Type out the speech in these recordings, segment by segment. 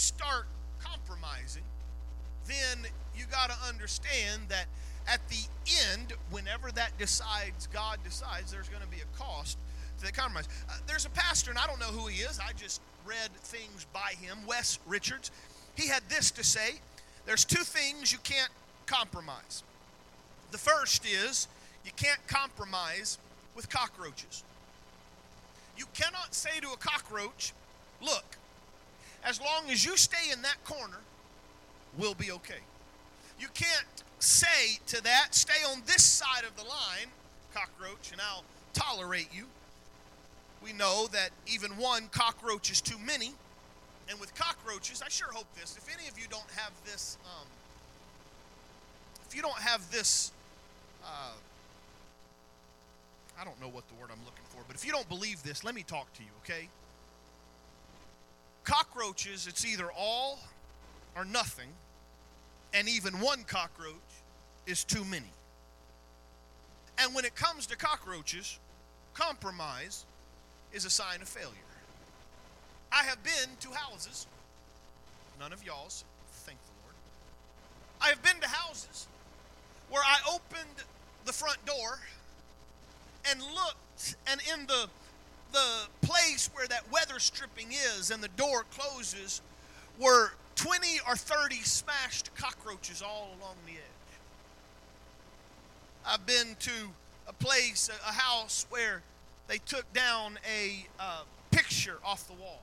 start compromising, then you got to understand that at the end, whenever that decides, God decides, there's going to be a cost to the compromise. Uh, there's a pastor, and I don't know who he is. I just read things by him, Wes Richards. He had this to say There's two things you can't compromise. The first is you can't compromise with cockroaches. You cannot say to a cockroach, Look, as long as you stay in that corner, we'll be okay. You can't say to that, stay on this side of the line, cockroach, and I'll tolerate you. We know that even one cockroach is too many. And with cockroaches, I sure hope this. If any of you don't have this, um, if you don't have this, uh, I don't know what the word I'm looking for, but if you don't believe this, let me talk to you, okay? Cockroaches, it's either all or nothing, and even one cockroach is too many. And when it comes to cockroaches, compromise is a sign of failure. I have been to houses, none of y'all's, thank the Lord. I have been to houses where I opened the front door and looked, and in the the place where that weather stripping is and the door closes were 20 or 30 smashed cockroaches all along the edge. I've been to a place, a house where they took down a uh, picture off the wall,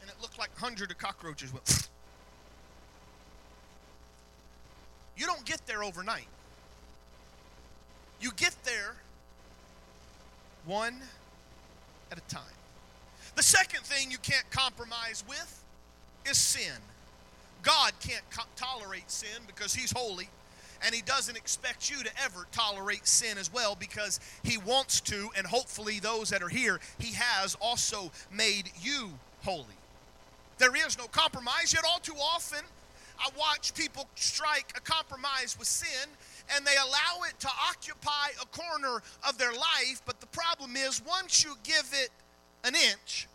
and it looked like hundreds of cockroaches went. You don't get there overnight. You get there one at a time. The second thing you can't compromise with is sin. God can't co- tolerate sin because He's holy, and He doesn't expect you to ever tolerate sin as well because He wants to, and hopefully those that are here, He has also made you holy. There is no compromise, yet all too often I watch people strike a compromise with sin and they allow it to occupy a corner of their life. But the problem is, once you give it an inch,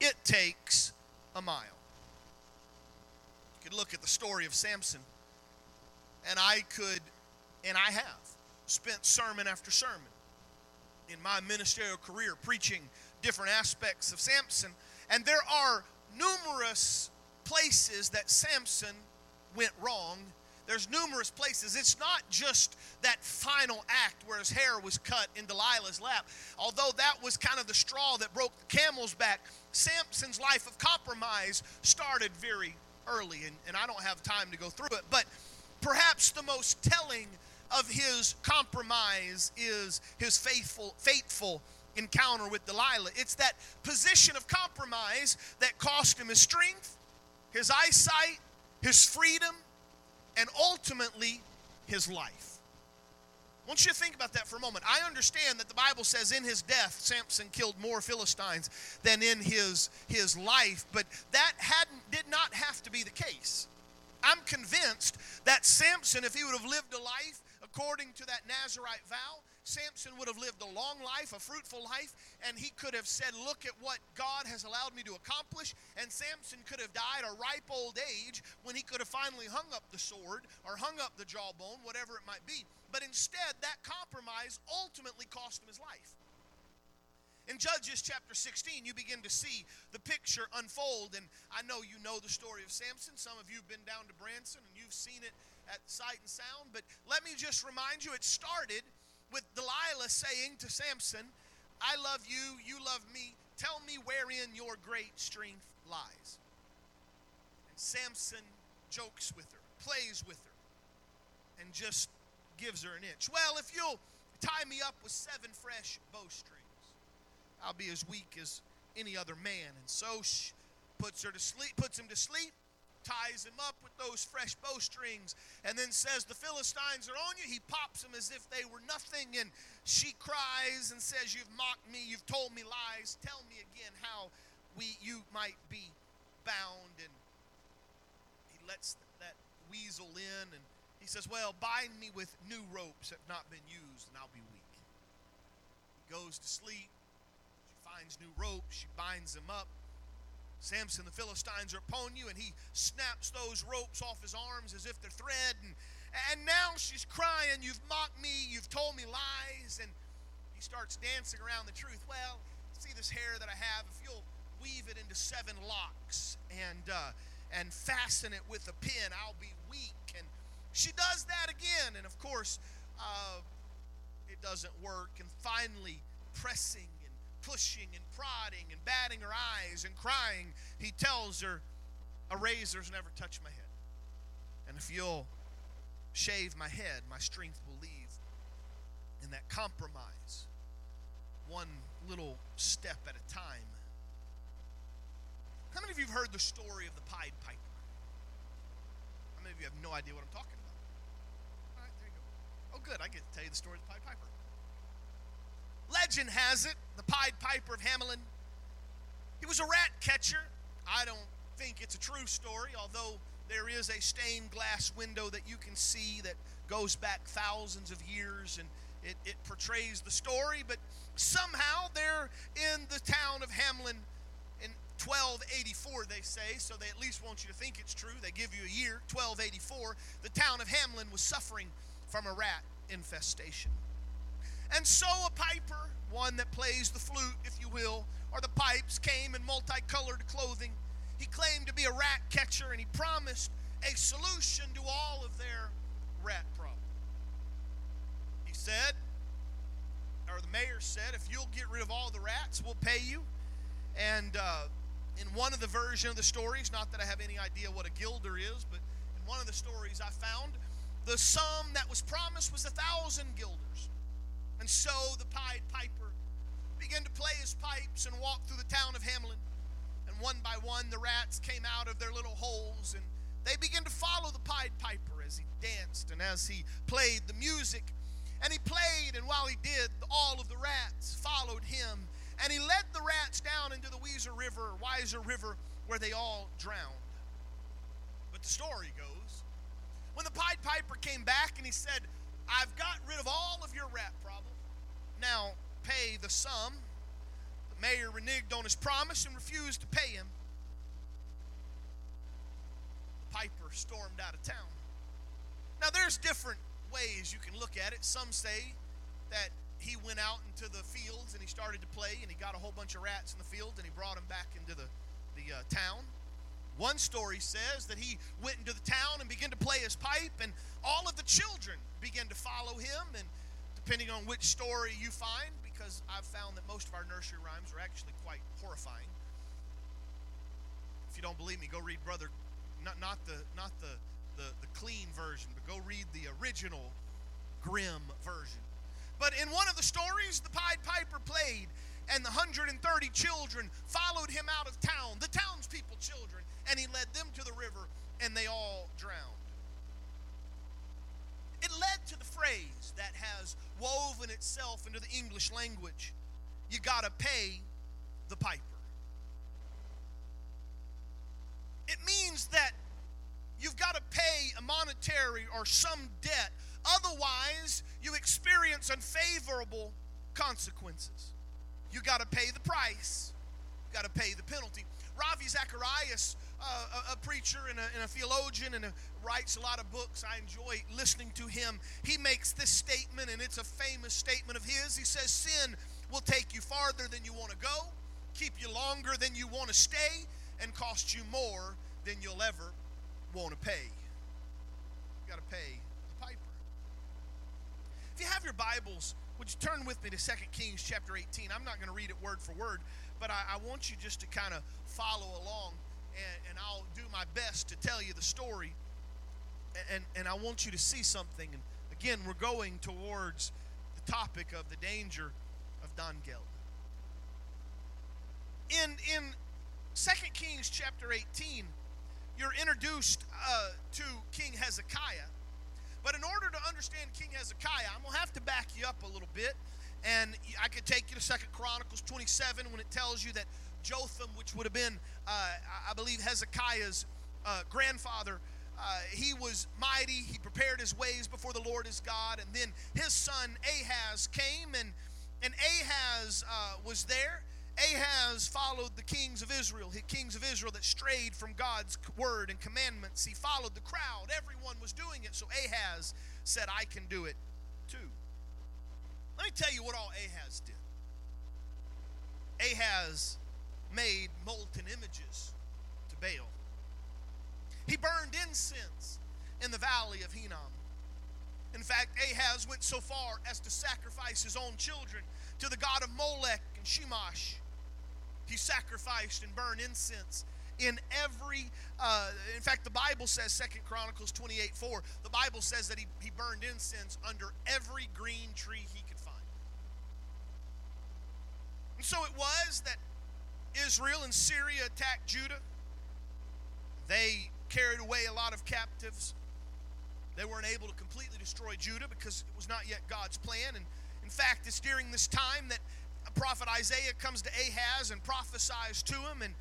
it takes a mile. You could look at the story of Samson, and I could, and I have, spent sermon after sermon in my ministerial career preaching different aspects of Samson. And there are numerous places that Samson went wrong. There's numerous places. It's not just that final act where his hair was cut in Delilah's lap. Although that was kind of the straw that broke the camel's back, Samson's life of compromise started very early, and, and I don't have time to go through it. But perhaps the most telling of his compromise is his faithful, faithful encounter with Delilah. It's that position of compromise that cost him his strength, his eyesight, his freedom, and ultimately his life. I want you to think about that for a moment. I understand that the Bible says in his death, Samson killed more Philistines than in his, his life, but that hadn't, did not have to be the case. I'm convinced that Samson, if he would have lived a life according to that Nazarite vow, Samson would have lived a long life, a fruitful life, and he could have said, Look at what God has allowed me to accomplish. And Samson could have died a ripe old age when he could have finally hung up the sword or hung up the jawbone, whatever it might be. But instead, that compromise ultimately cost him his life. In Judges chapter 16, you begin to see the picture unfold. And I know you know the story of Samson. Some of you have been down to Branson and you've seen it at sight and sound. But let me just remind you it started with Delilah saying to Samson, I love you, you love me. Tell me wherein your great strength lies. And Samson jokes with her, plays with her, and just gives her an inch. Well, if you'll tie me up with seven fresh bowstrings, I'll be as weak as any other man. And so she puts her to sleep, puts him to sleep, ties him up with those fresh bowstrings, and then says, The Philistines are on you. He pops them as if they were nothing, and she cries and says, You've mocked me, you've told me lies. Tell me again how we you might be bound. And he lets that weasel in, and he says, Well, bind me with new ropes that have not been used, and I'll be weak. He goes to sleep. She finds new ropes, she binds him up Samson, the Philistines are upon you, and he snaps those ropes off his arms as if they're thread. And, and now she's crying, You've mocked me, you've told me lies. And he starts dancing around the truth. Well, see this hair that I have, if you'll weave it into seven locks and, uh, and fasten it with a pin, I'll be weak. And she does that again. And of course, uh, it doesn't work. And finally, pressing pushing and prodding and batting her eyes and crying, he tells her, A razor's never touched my head. And if you'll shave my head, my strength will leave. In that compromise, one little step at a time. How many of you have heard the story of the Pied Piper? How many of you have no idea what I'm talking about? All right, there you go. Oh, good. I get to tell you the story of the Pied Piper. Legend has it, the Pied Piper of Hamelin, he was a rat catcher. I don't think it's a true story, although there is a stained glass window that you can see that goes back thousands of years and it, it portrays the story. But somehow they're in the town of Hamelin in 1284, they say, so they at least want you to think it's true. They give you a year, 1284. The town of Hamelin was suffering from a rat infestation. And so a piper, one that plays the flute, if you will, or the pipes, came in multicolored clothing. He claimed to be a rat catcher and he promised a solution to all of their rat problem. He said, or the mayor said, if you'll get rid of all the rats, we'll pay you. And uh, in one of the version of the stories, not that I have any idea what a guilder is, but in one of the stories I found, the sum that was promised was a thousand guilders. And so the Pied Piper began to play his pipes and walk through the town of Hamelin. And one by one, the rats came out of their little holes and they began to follow the Pied Piper as he danced and as he played the music. And he played, and while he did, all of the rats followed him. And he led the rats down into the Weiser River, Weiser River, where they all drowned. But the story goes when the Pied Piper came back and he said, I've got rid of all of your rat problems now pay the sum. The mayor reneged on his promise and refused to pay him. The piper stormed out of town. Now, there's different ways you can look at it. Some say that he went out into the fields and he started to play and he got a whole bunch of rats in the field and he brought them back into the, the uh, town. One story says that he went into the town and began to play his pipe, and all of the children began to follow him, and depending on which story you find, because I've found that most of our nursery rhymes are actually quite horrifying. If you don't believe me, go read Brother, not, not, the, not the, the, the clean version, but go read the original Grimm version. But in one of the stories, the Pied Piper played, and the 130 children followed him out of town, the townspeople children, and he led them to the river, and they all drowned. It led to the phrase that has woven itself into the English language you got to pay the piper. It means that you've got to pay a monetary or some debt, otherwise, you experience unfavorable consequences. You got to pay the price, you got to pay the penalty. Ravi Zacharias a, a, preacher and a, and a theologian and a, writes a lot of books. I enjoy listening to him. He makes this statement, and it's a famous statement of his. He says, Sin will take you farther than you want to go, keep you longer than you want to stay, and cost you more than you'll ever want to pay. You got to pay the piper. If you have your Bibles, would you turn with me to 2 Kings chapter 18? I'm not going to read it word for word, but I, I want you just to kind of follow along and, and I'll do my best to tell you the story. And, and I want you to see something. And again, we're going towards the topic of the danger of Don Geld. In, in 2 Kings chapter 18, you're introduced uh, to King Hezekiah. But in order to understand King Hezekiah, I'm going to have to back you up a little bit. And I could take you to Second Chronicles 27 when it tells you that Jotham, which would have been, I believe, Hezekiah's uh, grandfather, uh, he was mighty. He prepared his ways before the Lord his God. And then his son Ahaz came, and, and Ahaz uh, was there. Ahaz followed the kings of Israel, the kings of Israel that strayed from God's word and commandments. He followed the crowd. Everyone was doing it. So Ahaz said, I can do it too. Let me tell you what all Ahaz did. Ahaz made molten images to Baal. He burned incense in the valley of Hinnom. In fact, Ahaz went so far as to sacrifice his own children to the god of Molech and Chemosh. He sacrificed and burned incense in every uh, in fact the bible says second chronicles 28 4 the bible says that he, he burned incense under every green tree he could find and so it was that israel and syria attacked judah they carried away a lot of captives they weren't able to completely destroy judah because it was not yet god's plan and in fact it's during this time that prophet Isaiah comes to Ahaz and prophesies to him. And,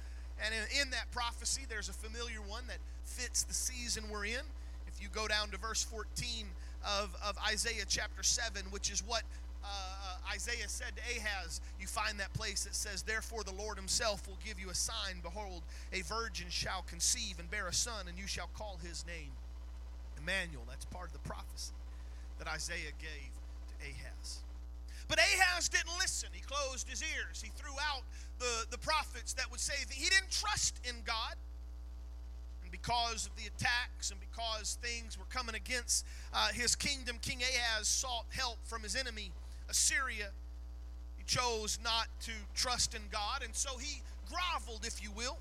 and in, that prophecy, there's a familiar one that fits the season we're in. If you go down to verse 14 of, of Isaiah chapter 7, which is what uh, uh, Isaiah said to Ahaz, you find that place that says, Therefore the Lord himself will give you a sign. Behold, a virgin shall conceive and bear a son, and you shall call his name Emmanuel. That's part of the prophecy that Isaiah gave to Ahaz. But Ahaz didn't listen. He closed his ears. He threw out the, the prophets that would say that he didn't trust in God. And because of the attacks and because things were coming against uh, his kingdom, King Ahaz sought help from his enemy, Assyria. He chose not to trust in God, and so he groveled, if you will.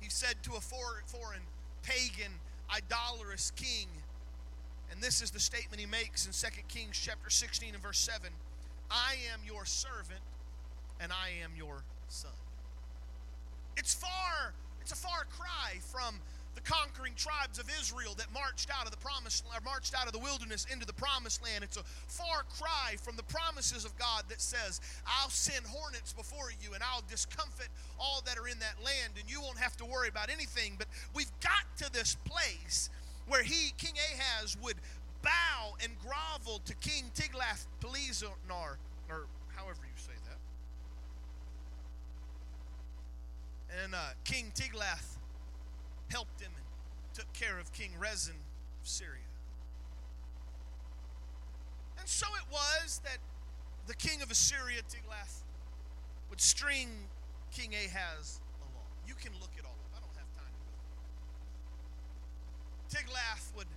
He said to a foreign, pagan, idolatrous king, and this is the statement he makes in 2 Kings chapter 16 and verse 7 I am your servant and I am your son. It's far, it's a far cry from the conquering tribes of Israel that marched out of the promised marched out of the wilderness into the promised land. It's a far cry from the promises of God that says, I'll send hornets before you and I'll discomfit all that are in that land and you won't have to worry about anything. But we've got to this place where he, King Ahaz, would bow and grovel to King Tiglath-Pileser, or however you say that. And uh, King Tiglath helped him and took care of King Rezin of Syria. And so it was that the king of Assyria, Tiglath, would string King Ahaz along. You can look it all up. I don't have time to go. Tiglath would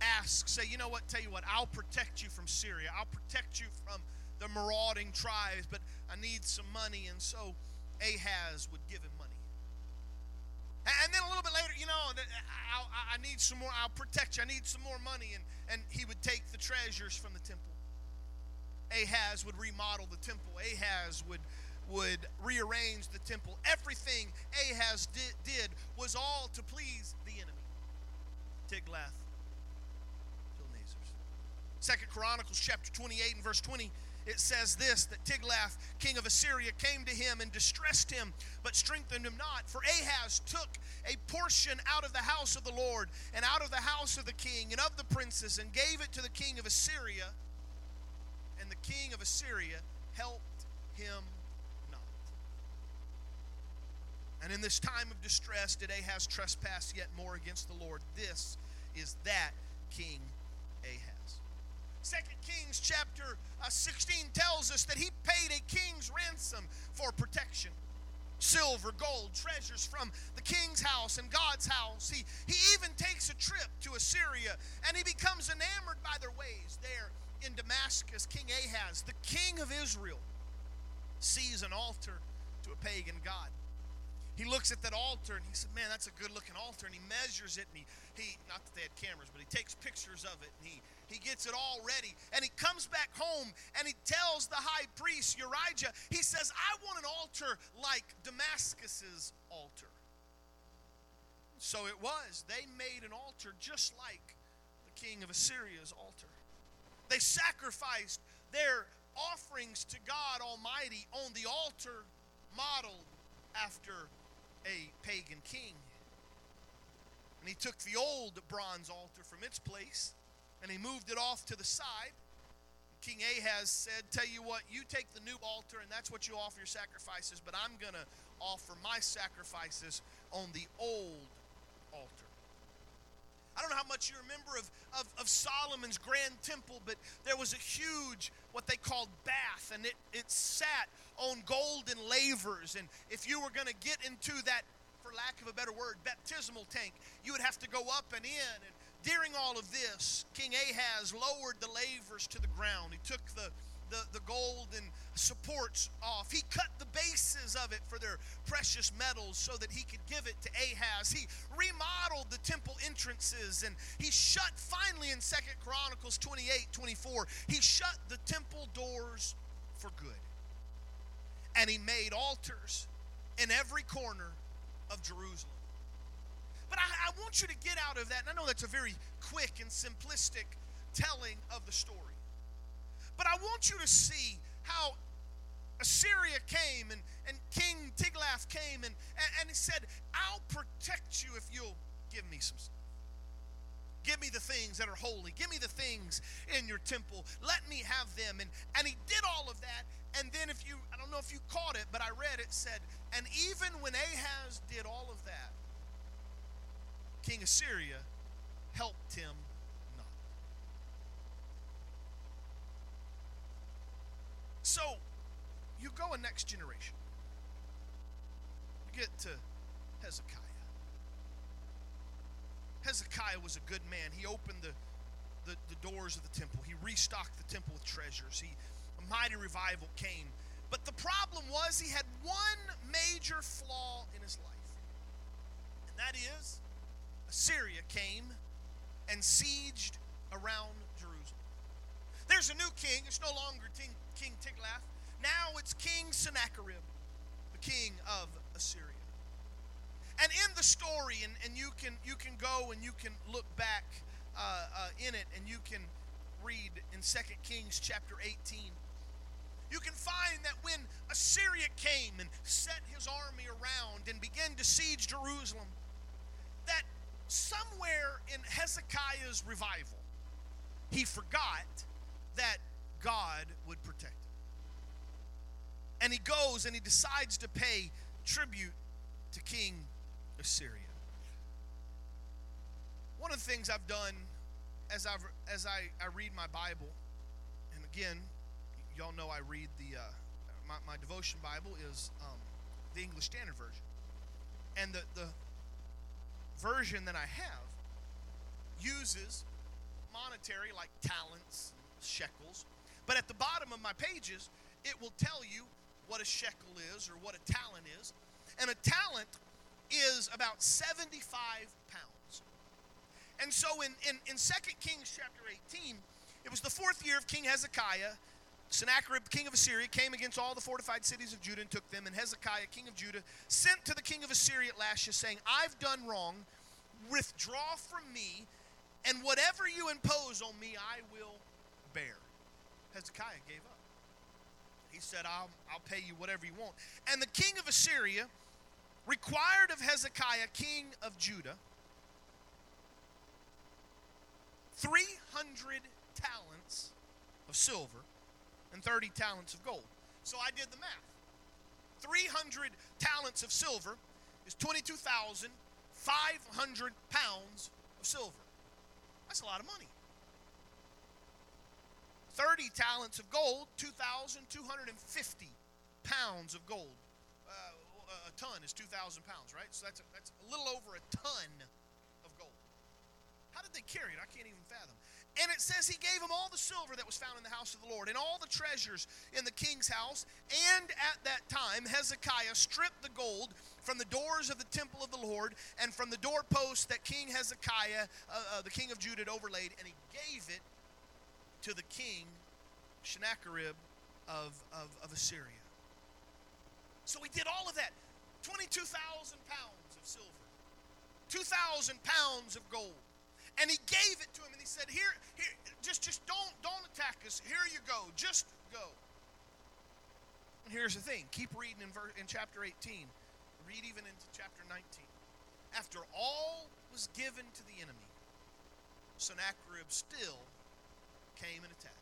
ask, say, you know what, tell you what, I'll protect you from Syria. I'll protect you from the marauding tribes, but I need some money. And so Ahaz would give him. And then a little bit later, you know, uh, I'll, i need some more, I'll protect you, I need some more money. And, and he would take the treasures from the temple. Ahaz would remodel the temple. Ahaz would, would rearrange the temple. Everything Ahaz did, did was all to please the enemy. Tiglath Second Chronicles chapter 28 and verse 20 it says this that Tiglath, king of Assyria, came to him and distressed him, but strengthened him not. For Ahaz took a portion out of the house of the Lord, and out of the house of the king, and of the princes, and gave it to the king of Assyria. And the king of Assyria helped him not. And in this time of distress did Ahaz trespass yet more against the Lord. This is that king Ahaz. Second Kings chapter uh, 16 tells us that he paid a king's ransom for protection. Silver, gold, treasures from the king's house and God's house. He, he even takes a trip to Assyria and he becomes enamored by their ways there in Damascus. King Ahaz, the king of Israel, sees an altar to a pagan god. He looks at that altar and he said, Man, that's a good looking altar. And he measures it and he, he not that they had cameras, but he takes pictures of it and he he gets it all ready. And he comes back home and he tells the high priest, Urijah, he says, I want an altar like Damascus's altar. So it was. They made an altar just like the king of Assyria's altar. They sacrificed their offerings to God Almighty on the altar modeled after a pagan king. And he took the old bronze altar from its place and he moved it off to the side. King Ahaz said, Tell you what, you take the new altar and that's what you offer your sacrifices, but I'm going to offer my sacrifices on the old. I don't know how much you remember of, of, of, Solomon's grand temple, but there was a huge, what they called bath, and it, it sat on golden lavers. And if you were going to get into that, for lack of a better word, baptismal tank, you would have to go up and in. And during all of this, King Ahaz lowered the lavers to the ground. He took the the, the gold and supports off. He cut the bases of it for their precious metals so that he could give it to Ahaz. He remodeled the temple entrances and he shut finally in Second Chronicles 28 24, he shut the temple doors for good. And he made altars in every corner of Jerusalem. But I, I want you to get out of that, and I know that's a very quick and simplistic telling of the story. But I want you to see how Assyria came and, and King Tiglath came and, and, and he said, I'll protect you if you'll give me some stuff. Give me the things that are holy. Give me the things in your temple. Let me have them. And, and he did all of that. And then, if you, I don't know if you caught it, but I read it said, and even when Ahaz did all of that, King Assyria helped him So you go a next generation. You get to Hezekiah. Hezekiah was a good man. He opened the, the, the doors of the temple. He restocked the temple with treasures. He a mighty revival came. But the problem was he had one major flaw in his life. And that is Assyria came and sieged around Jerusalem. There's a new king. It's no longer King King Tiglath. Now it's King Sennacherib, the king of Assyria. And in the story, and, and you can you can go and you can look back uh, uh, in it, and you can read in 2 Kings chapter 18. You can find that when Assyria came and set his army around and began to siege Jerusalem, that somewhere in Hezekiah's revival, he forgot that God would protect him. And he goes and he decides to pay tribute to King Assyria. One of the things I've done as I've as I, I read my Bible, and again, y'all know I read the uh, my, my devotion Bible is um, the English Standard Version, and the the version that I have uses monetary like talents, shekels, but at the bottom of my pages, it will tell you what a shekel is or what a talent is. And a talent is about 75 pounds. And so in, in, in 2 Kings chapter 18, it was the fourth year of King Hezekiah. Sennacherib, king of Assyria, came against all the fortified cities of Judah and took them. And Hezekiah, king of Judah, sent to the king of Assyria at Lachish, saying, I've done wrong. Withdraw from me, and whatever you impose on me, I will bear. Hezekiah gave up. He said, I'll, I'll pay you whatever you want. And the king of Assyria required of Hezekiah, king of Judah, 300 talents of silver and 30 talents of gold. So I did the math. 300 talents of silver is 22,500 pounds of silver. That's a lot of money. 30 talents of gold, 2,250 pounds of gold. Uh, a ton is 2,000 pounds, right? So that's a, that's a little over a ton of gold. How did they carry it? I can't even fathom. And it says he gave them all the silver that was found in the house of the Lord and all the treasures in the king's house. And at that time, Hezekiah stripped the gold from the doors of the temple of the Lord and from the doorposts that King Hezekiah, uh, uh, the king of Judah, had overlaid, and he gave it to the king, Sennacherib of, of, of Assyria. So he did all of that 22,000 pounds of silver, 2,000 pounds of gold. And he gave it to him and he said, Here, here, just, just don't, don't attack us. Here you go. Just go. And here's the thing keep reading in, ver- in chapter 18, read even into chapter 19. After all was given to the enemy, Sennacherib still came and attacked.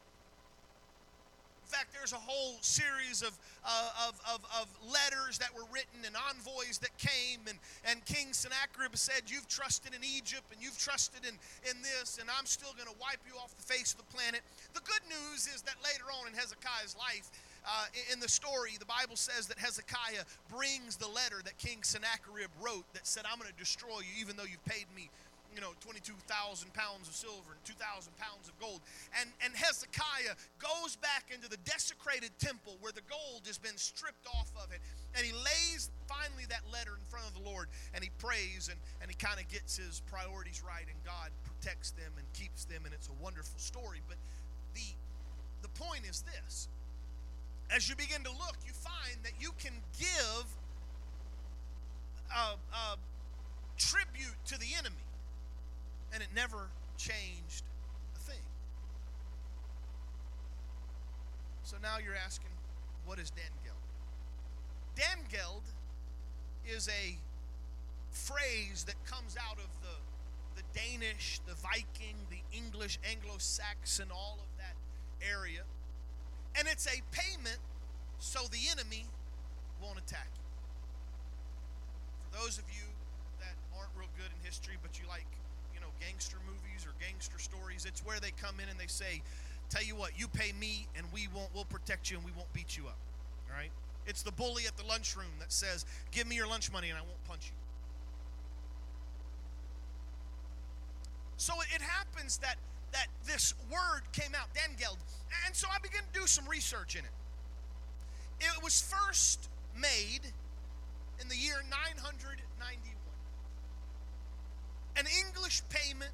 In fact, there's a whole series of, uh, of, of, of, letters that were written and envoys that came, and, and King Sennacherib said, You've trusted in Egypt and you've trusted in, in this, and I'm still going to wipe you off the face of the planet. The good news is that later on in Hezekiah's life, uh, in the story, the Bible says that Hezekiah brings the letter that King Sennacherib wrote that said, I'm going to destroy you even though you've paid me you know, 22,000 pounds of silver and 2,000 pounds of gold. And, and Hezekiah goes back into the desecrated temple where the gold has been stripped off of it. And he lays finally that letter in front of the Lord and he prays and, and he kind of gets his priorities right and God protects them and keeps them. And it's a wonderful story. But the, the point is this as you begin to look, you find that you can give a, a tribute to the enemy and it never changed a thing. So now you're asking, what is Dan Geld? Dan Geld is a phrase that comes out of the, the Danish, the Viking, the English, Anglo Saxon, all of that area. And it's a payment so the enemy won't attack you. For those of you that aren't real good in history, but you like gangster movies or gangster stories. It's where they come in and they say, "Tell you what, you pay me, and we won't. We'll protect you, and we won't beat you up." All right. It's the bully at the lunchroom that says, "Give me your lunch money, and I won't punch you." So it happens that that this word came out, Dangeld, and so I began to do some research in it. It was first made in the year 991 an English payment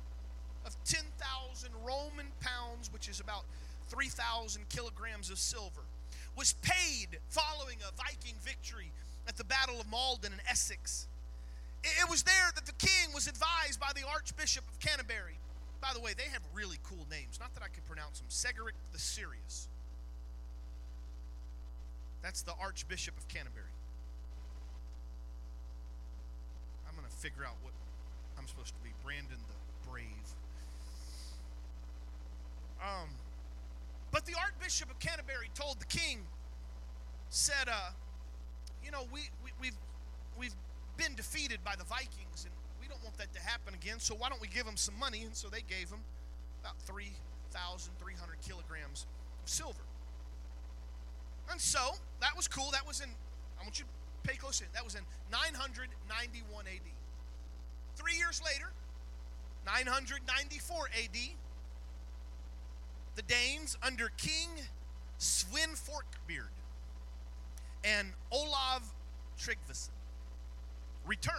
of 10,000 Roman pounds, which is about 3,000 kilograms of silver, was paid following a Viking victory at the Battle of Maldon in Essex. It was there that the king was advised by the Archbishop of Canterbury. By the way, they have really cool names. Not that I can pronounce them. Sigeric the Serious. That's the Archbishop of Canterbury. I'm going to figure out what I'm supposed to be Brandon the Brave. Um, but the Archbishop of Canterbury told the king, said, uh, you know, we, we, we've, we've been defeated by the Vikings, and we don't want that to happen again, so why don't we give them some money? And so they gave him about 3,300 kilograms of silver. And so that was cool. That was in, I want you to pay close attention, that was in 991 AD. Three years later, 994 AD, the Danes under King Svend Forkbeard and Olav Tryggvason returned.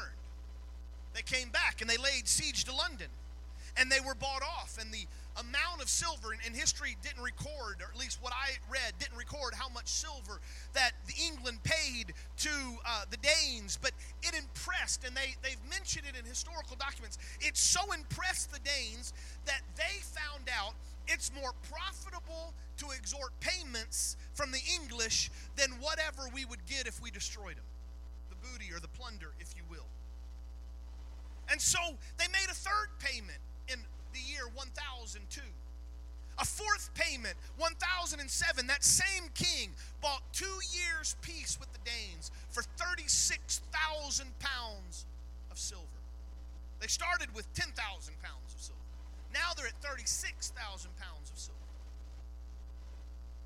They came back and they laid siege to London and they were bought off and the amount of silver, and history didn't record, or at least what I read didn't record how much silver that England paid to uh, the Danes, but it impressed, and they, they've mentioned it in historical documents. It so impressed the Danes that they found out it's more profitable to extort payments from the English than whatever we would get if we destroyed them. The booty or the plunder, if you will. And so they made a third payment the year 1002. A fourth payment, 1007, that same king bought two years' peace with the Danes for 36,000 pounds of silver. They started with 10,000 pounds of silver. Now they're at 36,000 pounds of silver.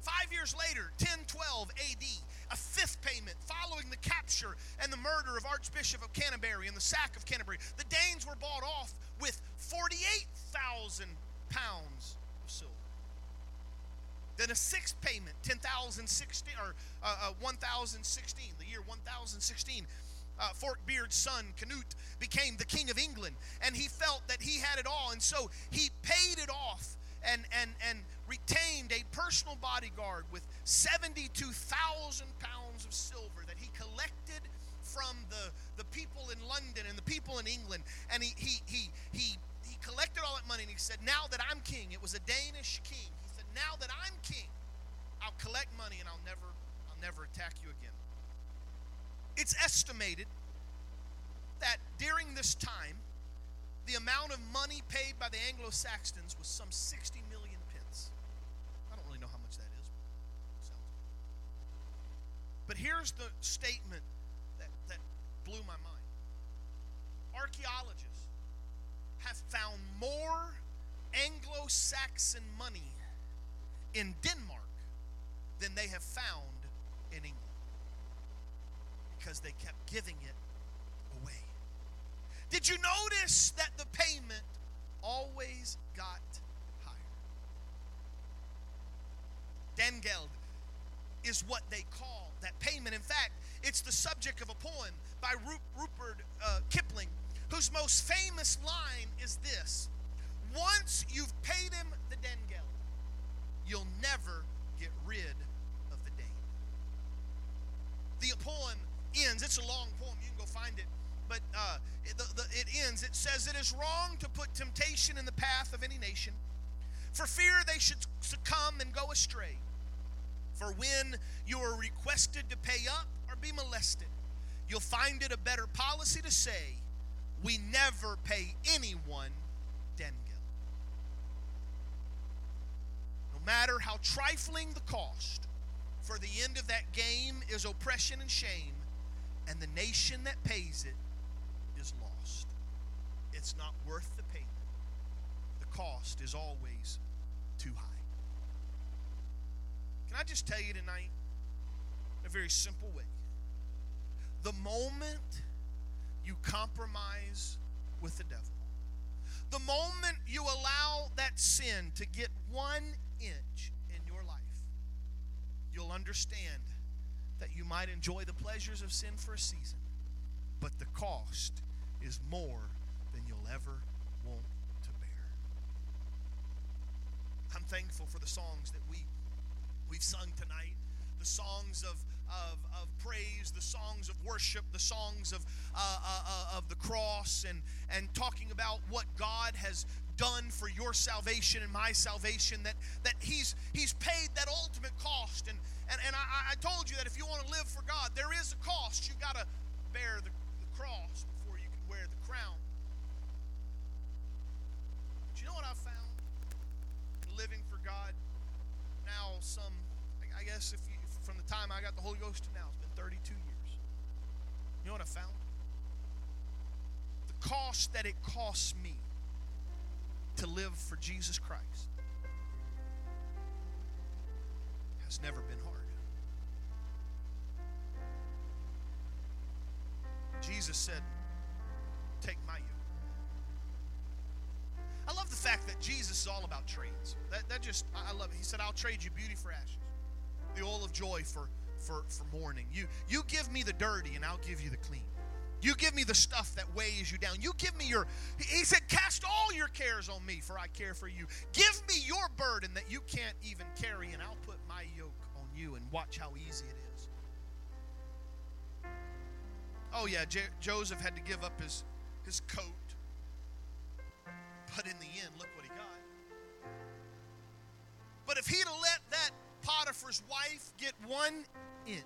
Five years later, 1012 AD, a fifth payment following the capture and the murder of Archbishop of Canterbury and the sack of Canterbury. The Danes were bought off with 48,000 pounds of silver. Then a sixth payment, 10,016 or uh, uh, 1,016, the year 1016. Uh, Forkbeard's son, Canute, became the king of England, and he felt that he had it all, and so he paid it off and, and, and retained a personal bodyguard with 72,000 pounds of silver that he collected from the, the people in London and the people in England. And he, he, he, he, he collected all that money and he said, Now that I'm king, it was a Danish king. He said, Now that I'm king, I'll collect money and I'll never, I'll never attack you again. It's estimated that during this time, the amount of money paid by the Anglo Saxons was some 60 million pence. I don't really know how much that is. But here's the statement that, that blew my mind archaeologists have found more Anglo Saxon money in Denmark than they have found in England because they kept giving it away. Did you notice that the payment always got higher? Dengeld is what they call that payment. In fact, it's the subject of a poem by Rupert uh, Kipling, whose most famous line is this Once you've paid him the Dengeld, you'll never get rid of the Dane. The poem ends, it's a long poem, you can go find it. But uh, it, the, the, it ends. It says, It is wrong to put temptation in the path of any nation, for fear they should succumb and go astray. For when you are requested to pay up or be molested, you'll find it a better policy to say, We never pay anyone Dengeld. No matter how trifling the cost, for the end of that game is oppression and shame, and the nation that pays it is lost. It's not worth the payment. The cost is always too high. Can I just tell you tonight, in a very simple way, the moment you compromise with the devil, the moment you allow that sin to get one inch in your life, you'll understand that you might enjoy the pleasures of sin for a season, but the cost is more than you'll ever want to bear. I'm thankful for the songs that we we've sung tonight, the songs of of, of praise, the songs of worship, the songs of uh, uh, uh, of the cross, and and talking about what God has done for your salvation and my salvation. That that He's He's paid that ultimate cost, and and, and I, I told you that if you want to live for God, there is a cost. You've got to bear the, the cross before you can wear the crown. But you know what I found? Living for God now, some, I guess, if you, from the time I got the Holy Ghost to now, it's been 32 years. You know what I found? The cost that it costs me to live for Jesus Christ has never been hard. Jesus said, Take my yoke. Fact that Jesus is all about trades. That, that just, I love it. He said, I'll trade you beauty for ashes, the oil of joy for, for, for mourning. You, you give me the dirty, and I'll give you the clean. You give me the stuff that weighs you down. You give me your, he said, cast all your cares on me, for I care for you. Give me your burden that you can't even carry, and I'll put my yoke on you, and watch how easy it is. Oh, yeah, J- Joseph had to give up his, his coat. But in the end, look what he got. But if he'd have let that Potiphar's wife get one inch,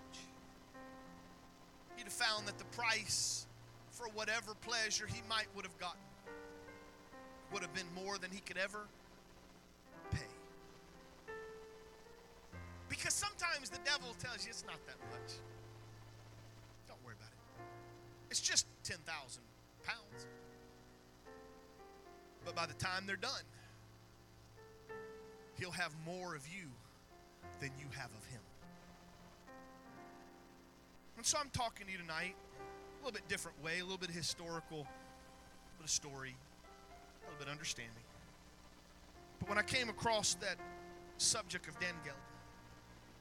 he'd have found that the price for whatever pleasure he might would have gotten would have been more than he could ever pay. Because sometimes the devil tells you it's not that much. Don't worry about it. It's just 10,000 pounds. But by the time they're done, he'll have more of you than you have of him. And so I'm talking to you tonight a little bit different way, a little bit historical, a bit of story, a little bit understanding. But when I came across that subject of Dengeld,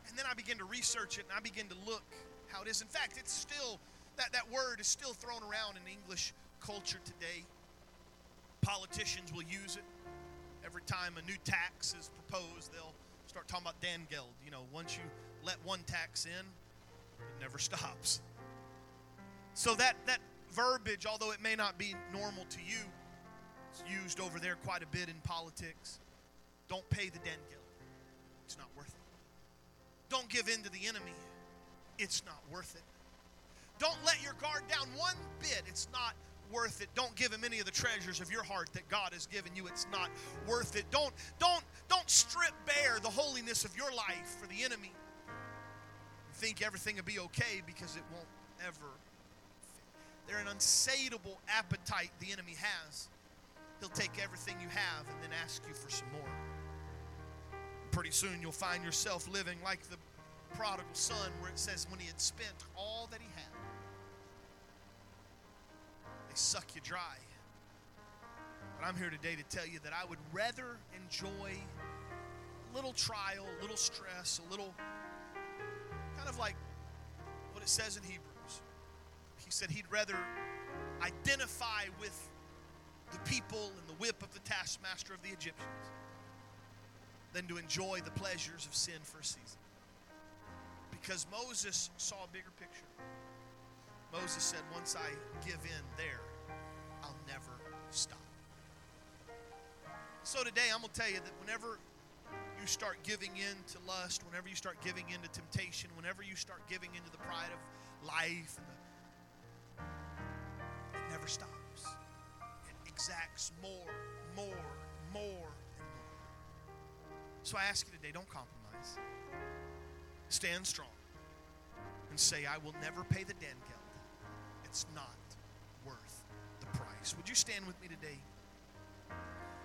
and then I began to research it and I began to look how it is. In fact, it's still that, that word is still thrown around in English culture today. Politicians will use it. Every time a new tax is proposed, they'll start talking about Dengeld. You know, once you let one tax in, it never stops. So that, that verbiage, although it may not be normal to you, it's used over there quite a bit in politics. Don't pay the Dengeld. It's not worth it. Don't give in to the enemy. It's not worth it. Don't let your guard down one bit. It's not worth it. Don't give him any of the treasures of your heart that God has given you. It's not worth it. Don't don't don't strip bare the holiness of your life for the enemy. In think everything will be okay because it won't ever they're an unsatiable appetite the enemy has. He'll take everything you have and then ask you for some more. Pretty soon you'll find yourself living like the prodigal son, where it says, when he had spent all that he had, suck you dry. But I'm here today to tell you that I would rather enjoy a little trial, a little stress, a little kind of like what it says in Hebrews he said he'd rather identify with the people and the whip of the taskmaster of the Egyptians than to enjoy the pleasures of sin for a season. Because Moses saw a bigger picture. Moses said, Once I give in there, I'll never stop. So today, I'm going to tell you that whenever you start giving in to lust, whenever you start giving in to temptation, whenever you start giving into the pride of life the never stops. It exacts more, more, more, and more. So I ask you today don't compromise. Stand strong and say, I will never pay the geld. It's not price. Would you stand with me today?